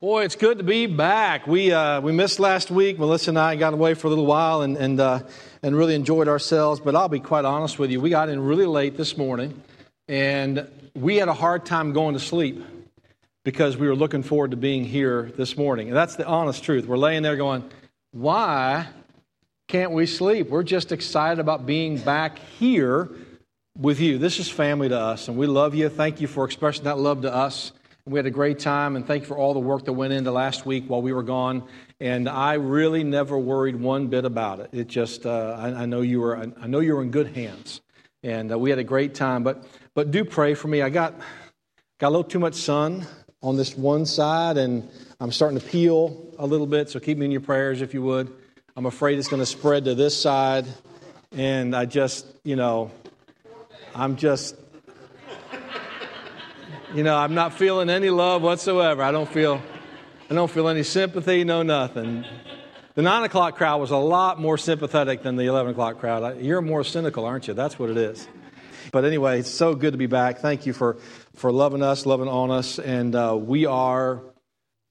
Boy, it's good to be back. We, uh, we missed last week. Melissa and I got away for a little while and, and, uh, and really enjoyed ourselves. But I'll be quite honest with you. We got in really late this morning and we had a hard time going to sleep because we were looking forward to being here this morning. And that's the honest truth. We're laying there going, why can't we sleep? We're just excited about being back here with you. This is family to us, and we love you. Thank you for expressing that love to us. We had a great time, and thank you for all the work that went into last week while we were gone. And I really never worried one bit about it. It just, uh, I, I, know you were, I know you were in good hands, and uh, we had a great time. But, but do pray for me. I got, got a little too much sun on this one side, and I'm starting to peel a little bit. So keep me in your prayers if you would. I'm afraid it's going to spread to this side, and I just, you know, I'm just you know, I'm not feeling any love whatsoever. I don't feel, I don't feel any sympathy, no nothing. The nine o'clock crowd was a lot more sympathetic than the 11 o'clock crowd. You're more cynical, aren't you? That's what it is. But anyway, it's so good to be back. Thank you for, for loving us, loving on us. And uh, we are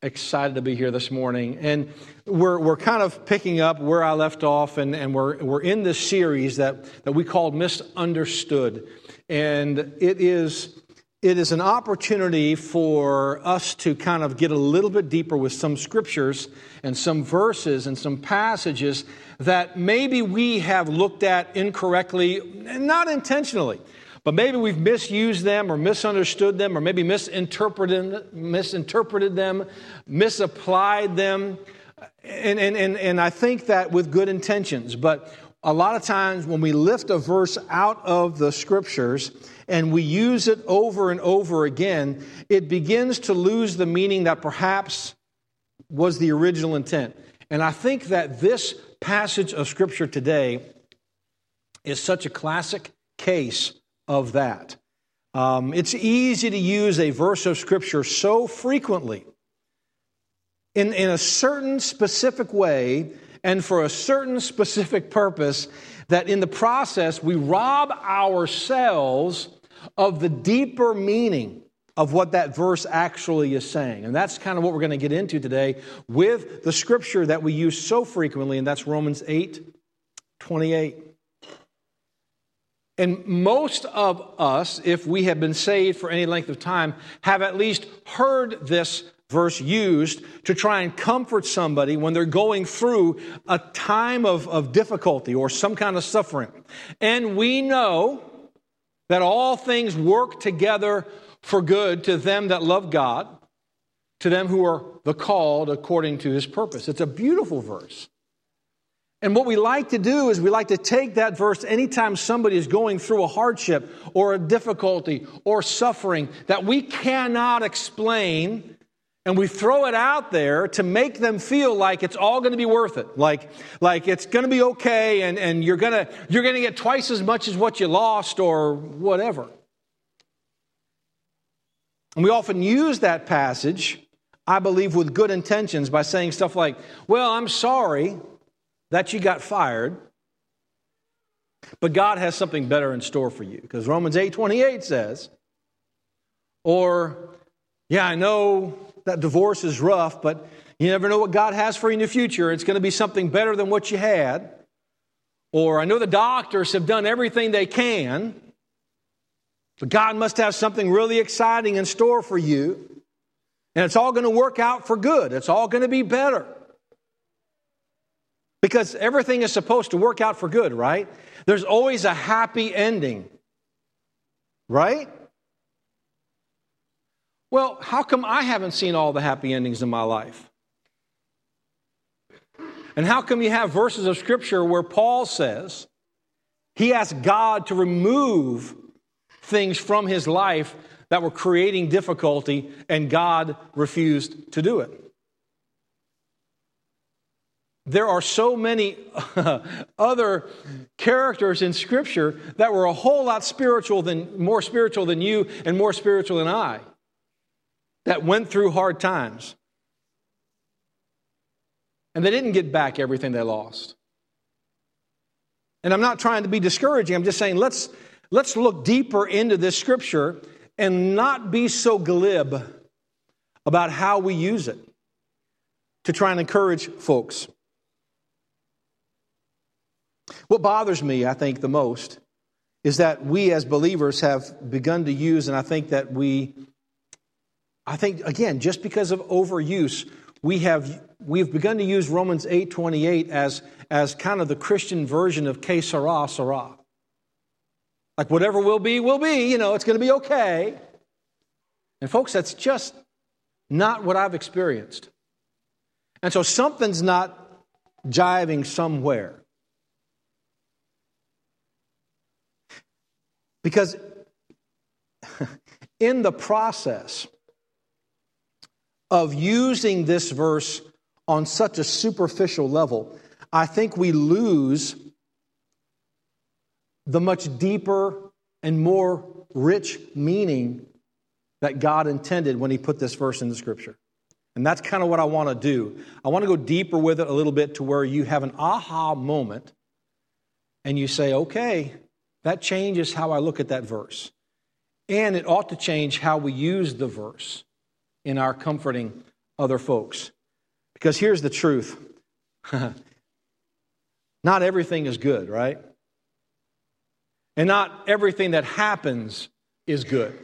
excited to be here this morning. And we're, we're kind of picking up where I left off, and, and we're, we're in this series that, that we called Misunderstood. And it is it is an opportunity for us to kind of get a little bit deeper with some scriptures and some verses and some passages that maybe we have looked at incorrectly, not intentionally, but maybe we've misused them or misunderstood them or maybe misinterpreted, misinterpreted them, misapplied them. And, and, and, and I think that with good intentions, but a lot of times when we lift a verse out of the scriptures and we use it over and over again, it begins to lose the meaning that perhaps was the original intent. And I think that this passage of scripture today is such a classic case of that. Um, it's easy to use a verse of scripture so frequently in, in a certain specific way and for a certain specific purpose, that in the process we rob ourselves of the deeper meaning of what that verse actually is saying. And that's kind of what we're going to get into today with the scripture that we use so frequently, and that's Romans 8 28. And most of us, if we have been saved for any length of time, have at least heard this verse used to try and comfort somebody when they're going through a time of, of difficulty or some kind of suffering. And we know that all things work together for good to them that love God, to them who are the called according to his purpose. It's a beautiful verse. And what we like to do is we like to take that verse anytime somebody is going through a hardship or a difficulty or suffering that we cannot explain and we throw it out there to make them feel like it's all going to be worth it. Like like it's going to be okay and, and you're going to you're going to get twice as much as what you lost or whatever. And we often use that passage i believe with good intentions by saying stuff like well i'm sorry that you got fired but god has something better in store for you. Because romans 8 28 says or yeah i know that divorce is rough, but you never know what God has for you in the future. It's going to be something better than what you had. Or I know the doctors have done everything they can, but God must have something really exciting in store for you. And it's all going to work out for good. It's all going to be better. Because everything is supposed to work out for good, right? There's always a happy ending, right? Well, how come I haven't seen all the happy endings in my life? And how come you have verses of Scripture where Paul says he asked God to remove things from his life that were creating difficulty, and God refused to do it? There are so many other characters in Scripture that were a whole lot spiritual than, more spiritual than you and more spiritual than I that went through hard times. And they didn't get back everything they lost. And I'm not trying to be discouraging. I'm just saying let's, let's look deeper into this scripture and not be so glib about how we use it. to try and encourage folks. What bothers me, I think, the most is that we as believers have begun to use, and I think that we, I think, again, just because of overuse, we have we've begun to use Romans 8:28 as as kind of the Christian version of que sera, sera. Like whatever will be, will be, you know, it's going to be okay. And folks, that's just not what I've experienced. And so something's not jiving somewhere. Because in the process of using this verse on such a superficial level, I think we lose the much deeper and more rich meaning that God intended when He put this verse in the scripture. And that's kind of what I want to do. I want to go deeper with it a little bit to where you have an aha moment and you say, okay, that changes how I look at that verse. And it ought to change how we use the verse in our comforting other folks. Because here's the truth not everything is good, right? And not everything that happens is good.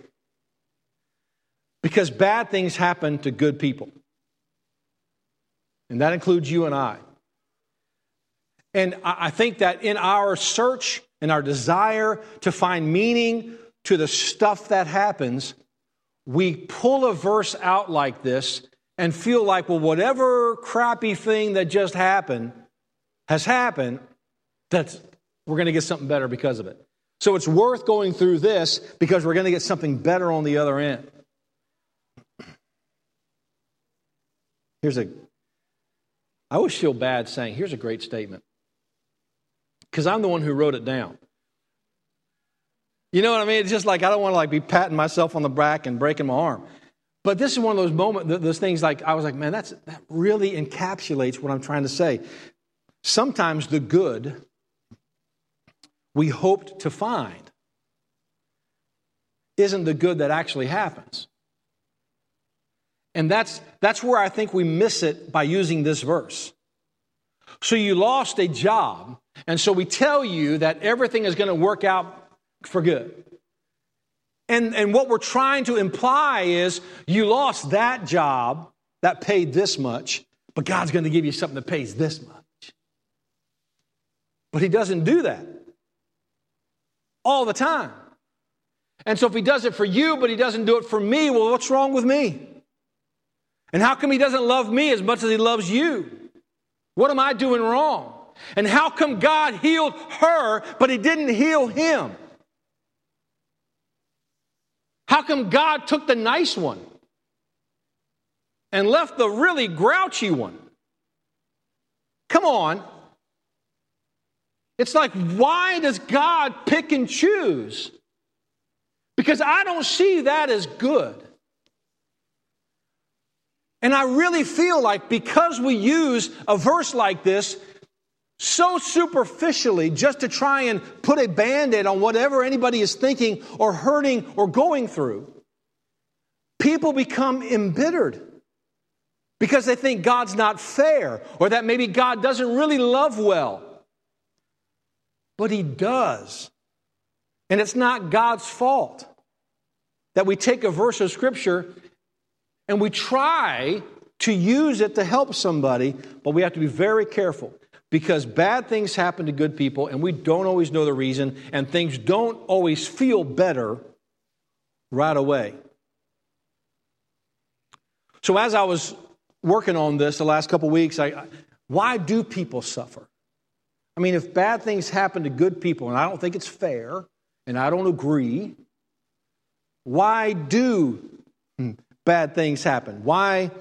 Because bad things happen to good people. And that includes you and I. And I think that in our search and our desire to find meaning to the stuff that happens, we pull a verse out like this and feel like, well, whatever crappy thing that just happened has happened, that's, we're going to get something better because of it. So it's worth going through this because we're going to get something better on the other end. Here's a, I always feel bad saying, here's a great statement because I'm the one who wrote it down. You know what I mean? It's just like I don't want to like be patting myself on the back and breaking my arm. But this is one of those moments, those things like I was like, man, that's that really encapsulates what I'm trying to say. Sometimes the good we hoped to find isn't the good that actually happens. And that's, that's where I think we miss it by using this verse. So you lost a job and so we tell you that everything is going to work out for good. And, and what we're trying to imply is you lost that job that paid this much, but God's going to give you something that pays this much. But He doesn't do that all the time. And so if He does it for you, but He doesn't do it for me, well, what's wrong with me? And how come He doesn't love me as much as He loves you? What am I doing wrong? And how come God healed her, but he didn't heal him? How come God took the nice one and left the really grouchy one? Come on. It's like, why does God pick and choose? Because I don't see that as good. And I really feel like because we use a verse like this, so superficially just to try and put a band aid on whatever anybody is thinking or hurting or going through, people become embittered because they think God's not fair or that maybe God doesn't really love well. But He does. And it's not God's fault that we take a verse of Scripture and we try to use it to help somebody, but we have to be very careful because bad things happen to good people and we don't always know the reason, and things don't always feel better right away. So, as I was working on this the last couple weeks, I, why do people suffer? I mean, if bad things happen to good people, and I don't think it's fair, and I don't agree, why do bad things happen? Why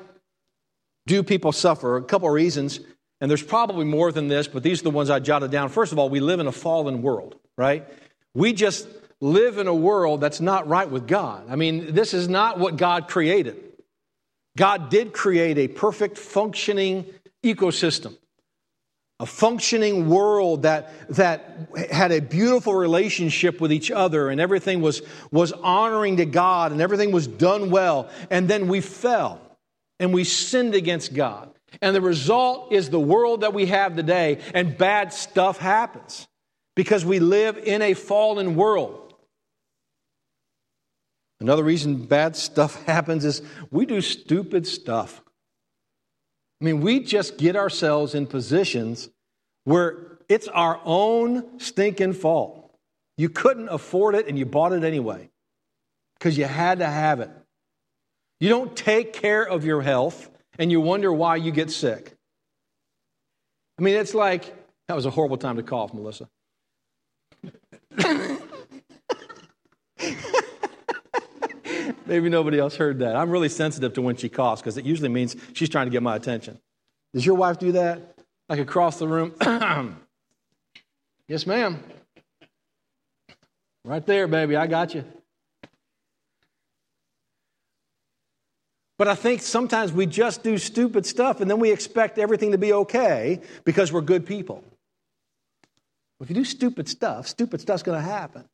do people suffer? A couple of reasons. And there's probably more than this, but these are the ones I jotted down. First of all, we live in a fallen world, right? We just live in a world that's not right with God. I mean, this is not what God created. God did create a perfect functioning ecosystem, a functioning world that, that had a beautiful relationship with each other, and everything was, was honoring to God, and everything was done well. And then we fell and we sinned against God. And the result is the world that we have today, and bad stuff happens because we live in a fallen world. Another reason bad stuff happens is we do stupid stuff. I mean, we just get ourselves in positions where it's our own stinking fault. You couldn't afford it and you bought it anyway because you had to have it. You don't take care of your health and you wonder why you get sick. I mean, it's like that was a horrible time to cough, Melissa. Maybe nobody else heard that. I'm really sensitive to when she coughs because it usually means she's trying to get my attention. Does your wife do that? Like across the room? yes, ma'am. Right there, baby. I got you. But I think sometimes we just do stupid stuff and then we expect everything to be okay because we're good people. If you do stupid stuff, stupid stuff's going to happen.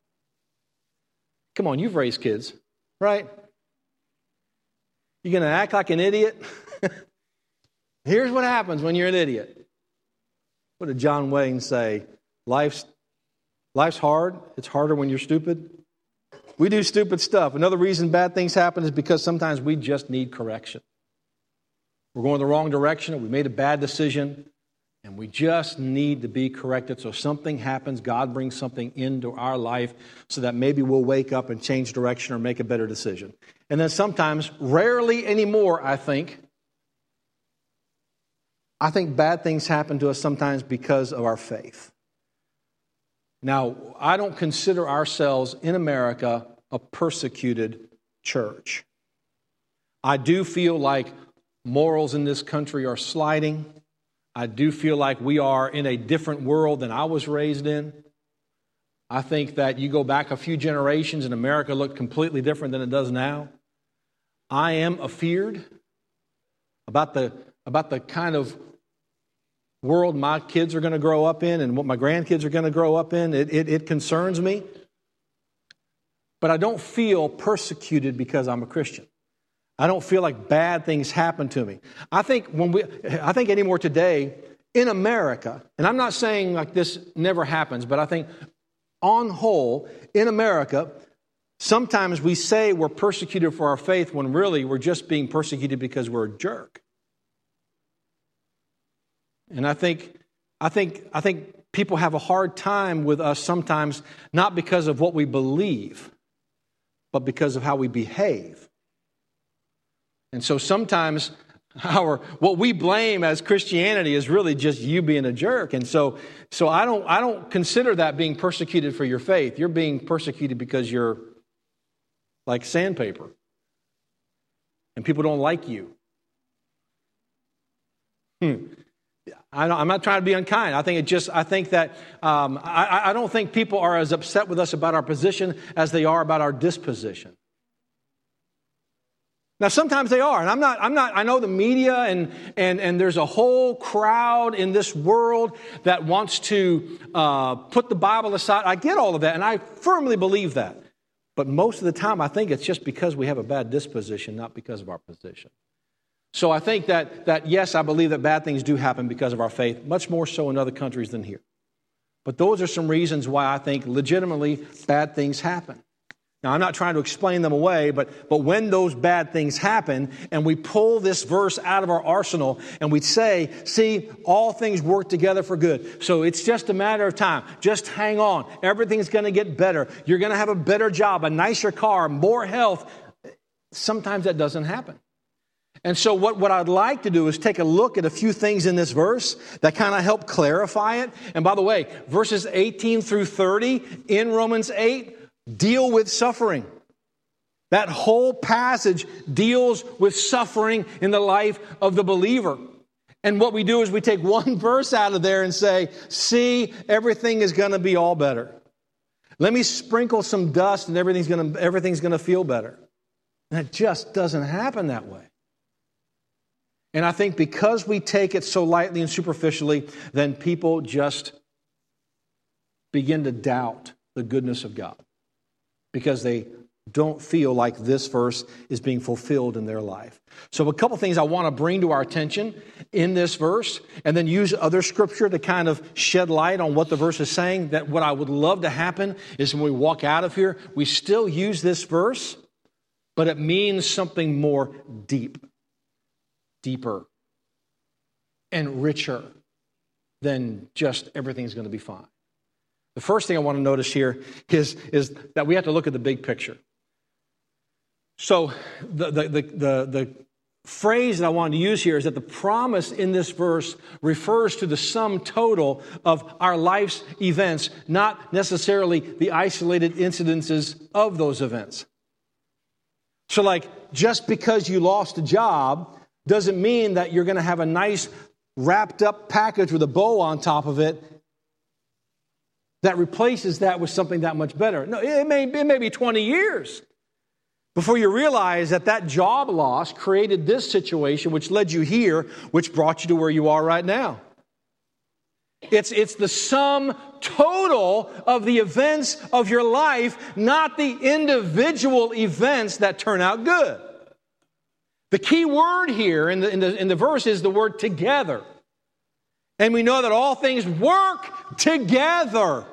Come on, you've raised kids, right? You're going to act like an idiot? Here's what happens when you're an idiot. What did John Wayne say? Life's, life's hard. It's harder when you're stupid. We do stupid stuff. Another reason bad things happen is because sometimes we just need correction. We're going the wrong direction, we made a bad decision, and we just need to be corrected. So something happens, God brings something into our life so that maybe we'll wake up and change direction or make a better decision. And then sometimes, rarely anymore, I think, I think bad things happen to us sometimes because of our faith. Now, I don't consider ourselves in America a persecuted church. I do feel like morals in this country are sliding. I do feel like we are in a different world than I was raised in. I think that you go back a few generations and America looked completely different than it does now. I am afeared about the, about the kind of world my kids are going to grow up in and what my grandkids are going to grow up in. It, it, it concerns me. But I don't feel persecuted because I'm a Christian. I don't feel like bad things happen to me. I think when we, I think anymore today in America, and I'm not saying like this never happens, but I think on whole in America, sometimes we say we're persecuted for our faith when really we're just being persecuted because we're a jerk. And I think, I think, I think people have a hard time with us sometimes, not because of what we believe, but because of how we behave. And so sometimes our what we blame as Christianity is really just you being a jerk. And so so I don't I don't consider that being persecuted for your faith. You're being persecuted because you're like sandpaper. And people don't like you. Hmm. I am not trying to be unkind. I think it just, I think that, um, I, I don't think people are as upset with us about our position as they are about our disposition. Now, sometimes they are, and I'm not, I'm not, I know the media and, and, and there's a whole crowd in this world that wants to uh, put the Bible aside. I get all of that, and I firmly believe that. But most of the time, I think it's just because we have a bad disposition, not because of our position. So I think that, that, yes, I believe that bad things do happen because of our faith, much more so in other countries than here. But those are some reasons why I think legitimately bad things happen. Now, I'm not trying to explain them away, but, but when those bad things happen and we pull this verse out of our arsenal and we say, see, all things work together for good. So it's just a matter of time. Just hang on. Everything's going to get better. You're going to have a better job, a nicer car, more health. Sometimes that doesn't happen. And so, what, what I'd like to do is take a look at a few things in this verse that kind of help clarify it. And by the way, verses 18 through 30 in Romans 8 deal with suffering. That whole passage deals with suffering in the life of the believer. And what we do is we take one verse out of there and say, see, everything is going to be all better. Let me sprinkle some dust and everything's going to, everything's going to feel better. And it just doesn't happen that way. And I think because we take it so lightly and superficially, then people just begin to doubt the goodness of God because they don't feel like this verse is being fulfilled in their life. So, a couple things I want to bring to our attention in this verse and then use other scripture to kind of shed light on what the verse is saying. That what I would love to happen is when we walk out of here, we still use this verse, but it means something more deep, deeper, and richer than just everything's going to be fine. The first thing I want to notice here is, is that we have to look at the big picture. So, the, the, the, the, the phrase that I want to use here is that the promise in this verse refers to the sum total of our life's events, not necessarily the isolated incidences of those events. So, like, just because you lost a job doesn't mean that you're going to have a nice wrapped up package with a bow on top of it that replaces that with something that much better. No, it may, it may be 20 years before you realize that that job loss created this situation, which led you here, which brought you to where you are right now. It's, it's the sum total of the events of your life, not the individual events that turn out good. The key word here in the, in the, in the verse is the word together. And we know that all things work together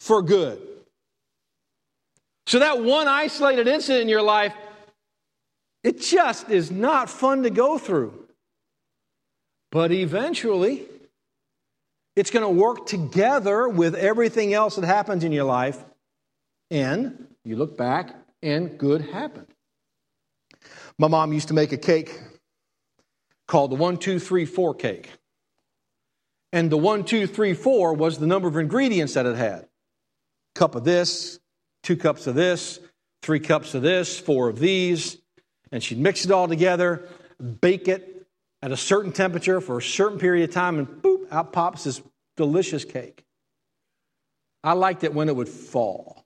for good. So that one isolated incident in your life, it just is not fun to go through. But eventually, it's going to work together with everything else that happens in your life. And you look back, and good happened. My mom used to make a cake called the one, two, three, four cake. And the one, two, three, four was the number of ingredients that it had. Cup of this, two cups of this, three cups of this, four of these. And she'd mix it all together, bake it at a certain temperature for a certain period of time, and boop, out pops this delicious cake. I liked it when it would fall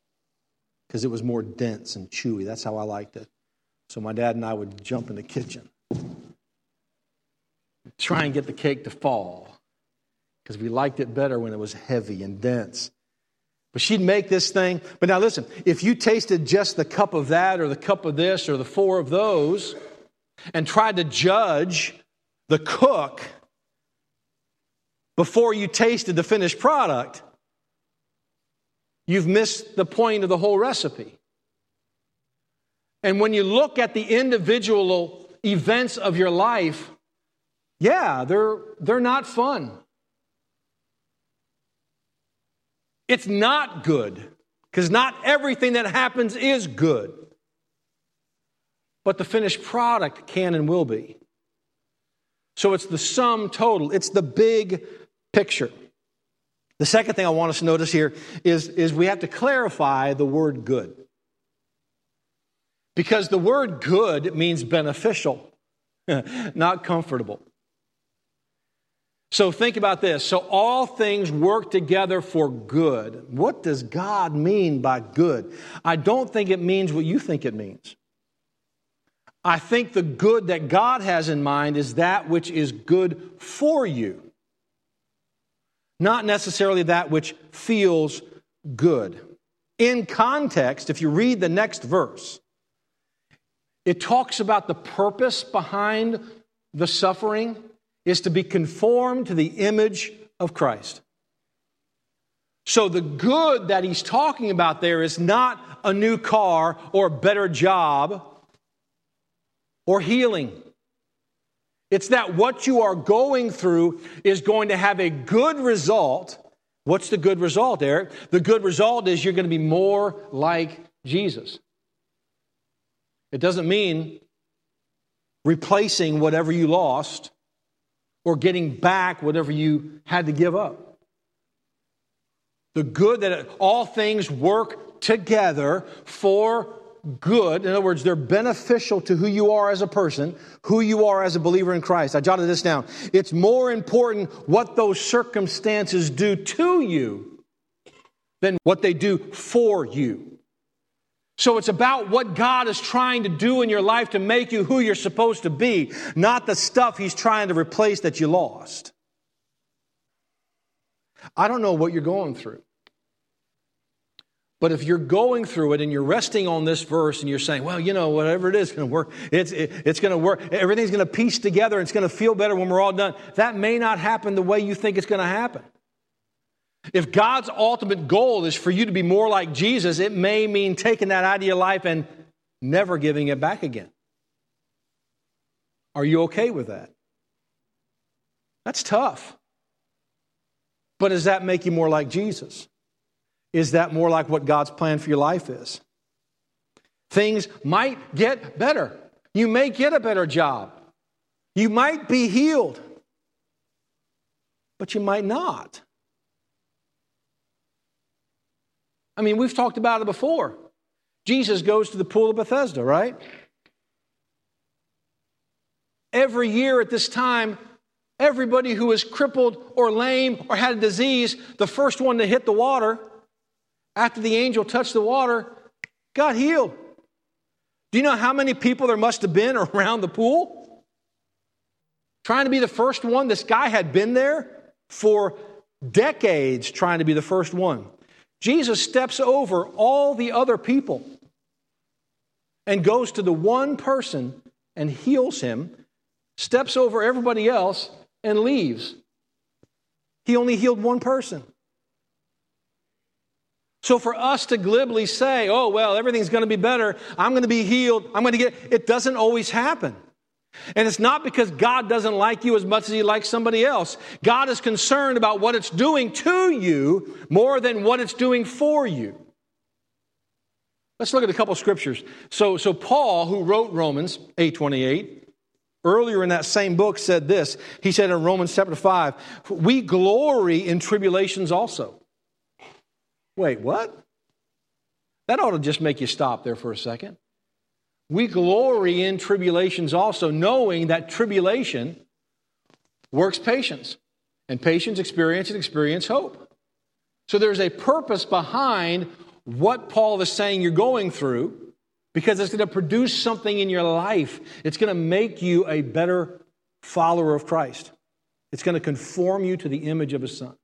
because it was more dense and chewy. That's how I liked it. So my dad and I would jump in the kitchen, try and get the cake to fall because we liked it better when it was heavy and dense. But she'd make this thing. But now listen, if you tasted just the cup of that or the cup of this or the four of those and tried to judge the cook before you tasted the finished product, you've missed the point of the whole recipe. And when you look at the individual events of your life, yeah, they're, they're not fun. It's not good, because not everything that happens is good. But the finished product can and will be. So it's the sum total, it's the big picture. The second thing I want us to notice here is, is we have to clarify the word good. Because the word good means beneficial, not comfortable. So think about this. So all things work together for good. What does God mean by good? I don't think it means what you think it means. I think the good that God has in mind is that which is good for you, not necessarily that which feels good. In context, if you read the next verse, it talks about the purpose behind the suffering is to be conformed to the image of Christ. So the good that he's talking about there is not a new car or a better job or healing. It's that what you are going through is going to have a good result. What's the good result, Eric? The good result is you're going to be more like Jesus. It doesn't mean replacing whatever you lost or getting back whatever you had to give up. The good that all things work together for good. In other words, they're beneficial to who you are as a person, who you are as a believer in Christ. I jotted this down. It's more important what those circumstances do to you than what they do for you. So it's about what God is trying to do in your life to make you who you're supposed to be, not the stuff He's trying to replace that you lost. I don't know what you're going through. But if you're going through it and you're resting on this verse and you're saying, well, you know, whatever it is it's going to work, it's, it, it's going to work, everything's going to piece together, and it's going to feel better when we're all done, that may not happen the way you think it's going to happen. If God's ultimate goal is for you to be more like Jesus, it may mean taking that out of your life and never giving it back again. Are you okay with that? That's tough. But does that make you more like Jesus? Is that more like what God's plan for your life is? Things might get better. You may get a better job. You might be healed. But you might not. I mean, we've talked about it before. Jesus goes to the pool of Bethesda, right? Every year at this time, everybody who was crippled or lame or had a disease, the first one to hit the water after the angel touched the water, got healed. Do you know how many people there must have been around the pool? Trying to be the first one. This guy had been there for decades trying to be the first one. Jesus steps over all the other people and goes to the one person and heals him, steps over everybody else, and leaves. He only healed one person. So for us to glibly say, oh, well, everything's going to be better, I'm going to be healed, I'm going to get, it doesn't always happen. And it's not because God doesn't like you as much as he likes somebody else. God is concerned about what it's doing to you more than what it's doing for you. Let's look at a couple scriptures. So, so Paul, who wrote Romans 8:28, earlier in that same book said this. He said in Romans chapter 5, we glory in tribulations also. Wait, what? That ought to just make you stop there for a second. We glory in tribulations also, knowing that tribulation works patience, and patience experience and experience hope. So there's a purpose behind what Paul is saying you're going through because it's going to produce something in your life. It's going to make you a better follower of Christ. It's going to conform you to the image of his son.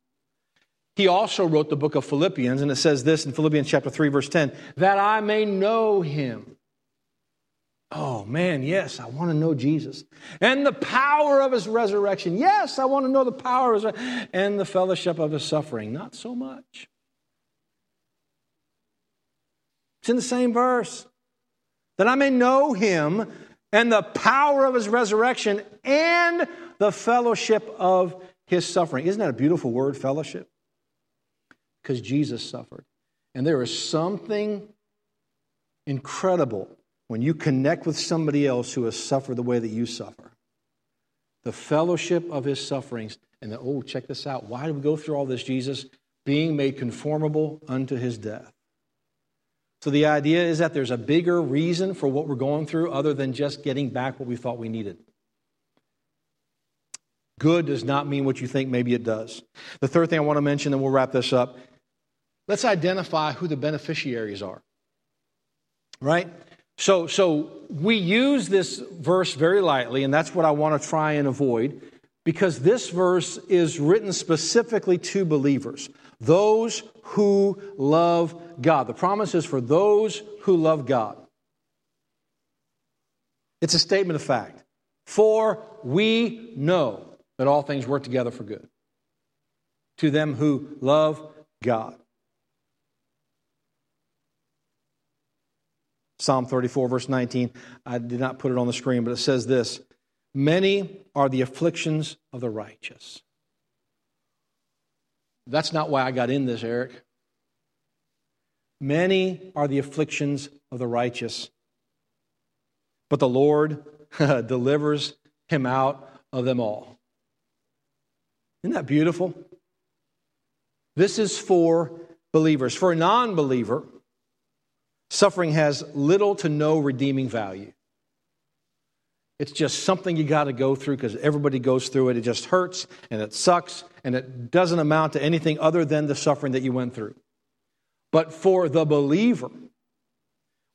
He also wrote the book of Philippians, and it says this in Philippians chapter 3, verse 10 that I may know him. Oh man, yes, I want to know Jesus. And the power of his resurrection. Yes, I want to know the power of his and the fellowship of his suffering. Not so much. It's in the same verse. That I may know him and the power of his resurrection and the fellowship of his suffering. Isn't that a beautiful word, fellowship? because Jesus suffered. And there is something incredible when you connect with somebody else who has suffered the way that you suffer. The fellowship of his sufferings. And then, oh, check this out. Why do we go through all this, Jesus? Being made conformable unto his death. So the idea is that there's a bigger reason for what we're going through other than just getting back what we thought we needed. Good does not mean what you think maybe it does. The third thing I want to mention, and we'll wrap this up, let's identify who the beneficiaries are. Right? So, so we use this verse very lightly, and that's what I want to try and avoid because this verse is written specifically to believers, those who love God. The promise is for those who love God. It's a statement of fact. For we know that all things work together for good to them who love God. Psalm 34, verse 19. I did not put it on the screen, but it says this Many are the afflictions of the righteous. That's not why I got in this, Eric. Many are the afflictions of the righteous, but the Lord delivers him out of them all. Isn't that beautiful? This is for believers. For a non believer, Suffering has little to no redeeming value. It's just something you got to go through because everybody goes through it. It just hurts and it sucks and it doesn't amount to anything other than the suffering that you went through. But for the believer,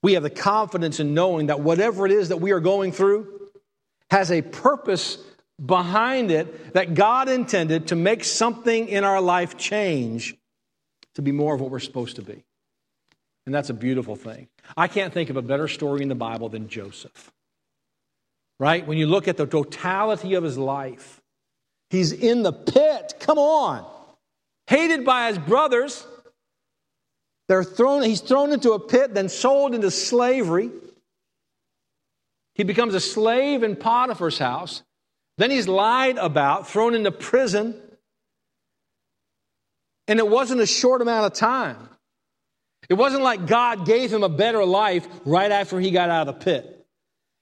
we have the confidence in knowing that whatever it is that we are going through has a purpose behind it that God intended to make something in our life change to be more of what we're supposed to be. And that's a beautiful thing. I can't think of a better story in the Bible than Joseph. Right? When you look at the totality of his life, he's in the pit. Come on. Hated by his brothers. They're thrown, he's thrown into a pit, then sold into slavery. He becomes a slave in Potiphar's house. Then he's lied about, thrown into prison. And it wasn't a short amount of time. It wasn't like God gave him a better life right after he got out of the pit.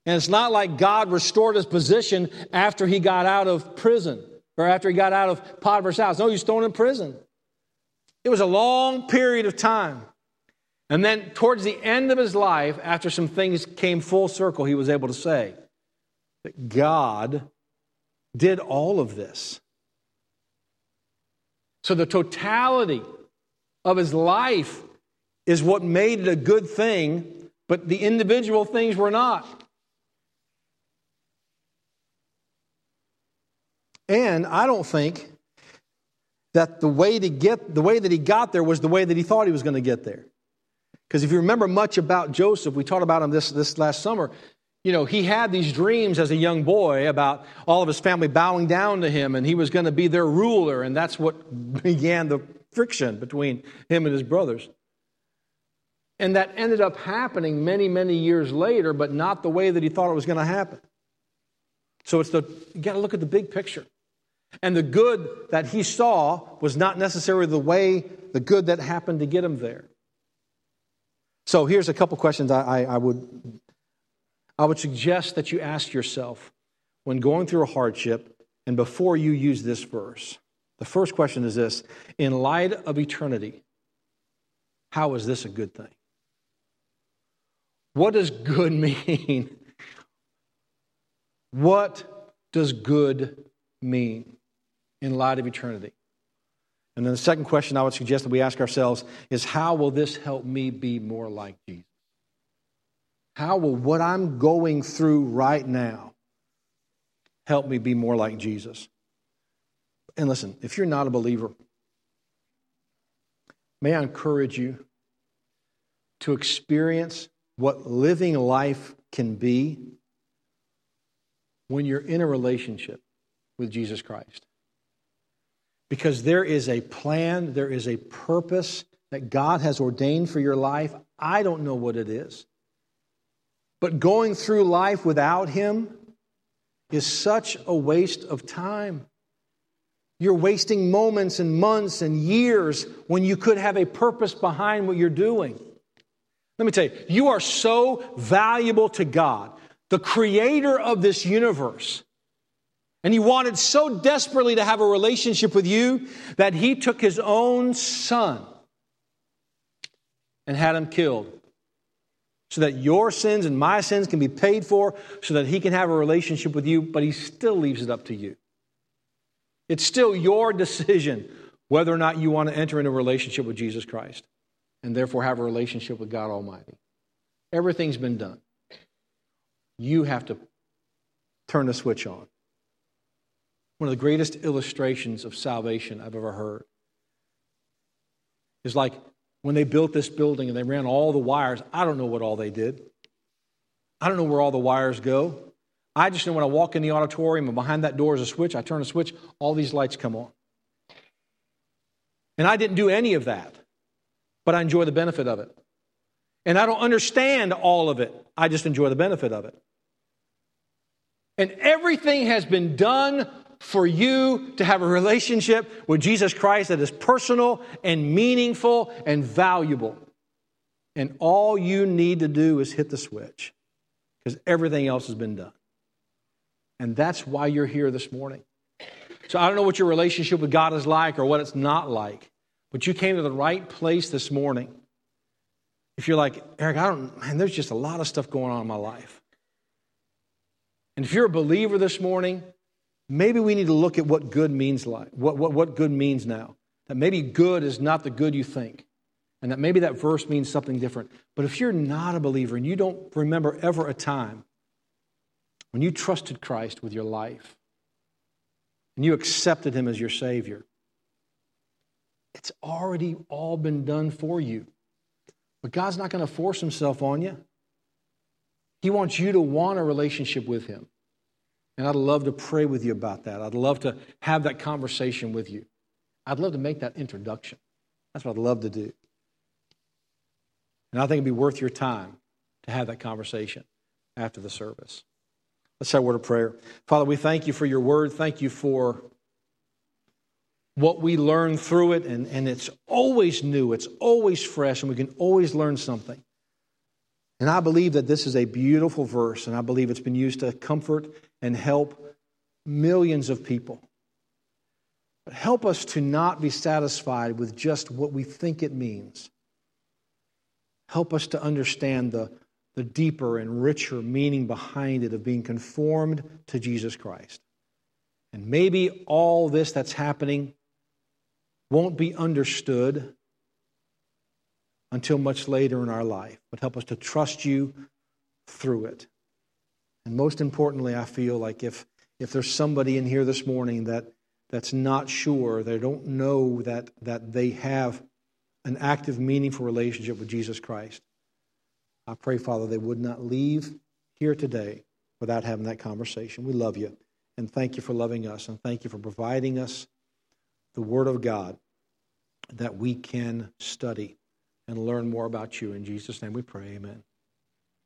And it's not like God restored his position after he got out of prison or after he got out of Potiphar's house. No, he was thrown in prison. It was a long period of time. And then, towards the end of his life, after some things came full circle, he was able to say that God did all of this. So, the totality of his life is what made it a good thing, but the individual things were not. And I don't think that the way to get the way that he got there was the way that he thought he was going to get there. Because if you remember much about Joseph, we talked about him this, this last summer. You know, he had these dreams as a young boy about all of his family bowing down to him and he was going to be their ruler, and that's what began the friction between him and his brothers. And that ended up happening many, many years later, but not the way that he thought it was going to happen. So it's the you got to look at the big picture. And the good that he saw was not necessarily the way, the good that happened to get him there. So here's a couple questions I, I, I, would, I would suggest that you ask yourself when going through a hardship and before you use this verse. The first question is this In light of eternity, how is this a good thing? What does good mean? what does good mean in light of eternity? And then the second question I would suggest that we ask ourselves is how will this help me be more like Jesus? How will what I'm going through right now help me be more like Jesus? And listen, if you're not a believer, may I encourage you to experience what living life can be when you're in a relationship with Jesus Christ because there is a plan, there is a purpose that God has ordained for your life. I don't know what it is. But going through life without Him is such a waste of time. You're wasting moments and months and years when you could have a purpose behind what you're doing. Let me tell you, you are so valuable to God, the creator of this universe. And he wanted so desperately to have a relationship with you that he took his own son and had him killed so that your sins and my sins can be paid for, so that he can have a relationship with you, but he still leaves it up to you. It's still your decision whether or not you want to enter into a relationship with Jesus Christ and therefore have a relationship with God Almighty. Everything's been done. You have to turn the switch on. One of the greatest illustrations of salvation I've ever heard is like when they built this building and they ran all the wires. I don't know what all they did. I don't know where all the wires go. I just know when I walk in the auditorium and behind that door is a switch, I turn a switch, all these lights come on. And I didn't do any of that, but I enjoy the benefit of it. And I don't understand all of it, I just enjoy the benefit of it. And everything has been done for you to have a relationship with Jesus Christ that is personal and meaningful and valuable. And all you need to do is hit the switch because everything else has been done. And that's why you're here this morning. So I don't know what your relationship with God is like or what it's not like, but you came to the right place this morning. If you're like, Eric, I don't, man, there's just a lot of stuff going on in my life. And if you're a believer this morning, maybe we need to look at what good means like, what, what, what good means now. That maybe good is not the good you think. And that maybe that verse means something different. But if you're not a believer and you don't remember ever a time when you trusted Christ with your life and you accepted Him as your Savior, it's already all been done for you. But God's not going to force himself on you. He wants you to want a relationship with him. And I'd love to pray with you about that. I'd love to have that conversation with you. I'd love to make that introduction. That's what I'd love to do. And I think it'd be worth your time to have that conversation after the service. Let's say a word of prayer. Father, we thank you for your word. Thank you for what we learn through it, and, and it's always new, it's always fresh, and we can always learn something. And I believe that this is a beautiful verse, and I believe it's been used to comfort and help millions of people. But help us to not be satisfied with just what we think it means. Help us to understand the, the deeper and richer meaning behind it of being conformed to Jesus Christ. And maybe all this that's happening won't be understood until much later in our life, but help us to trust you through it. And most importantly, I feel like if, if there's somebody in here this morning that, that's not sure, they don't know that, that they have an active, meaningful relationship with Jesus Christ, I pray, Father, they would not leave here today without having that conversation. We love you and thank you for loving us and thank you for providing us the Word of God that we can study and learn more about you. In Jesus' name we pray, amen.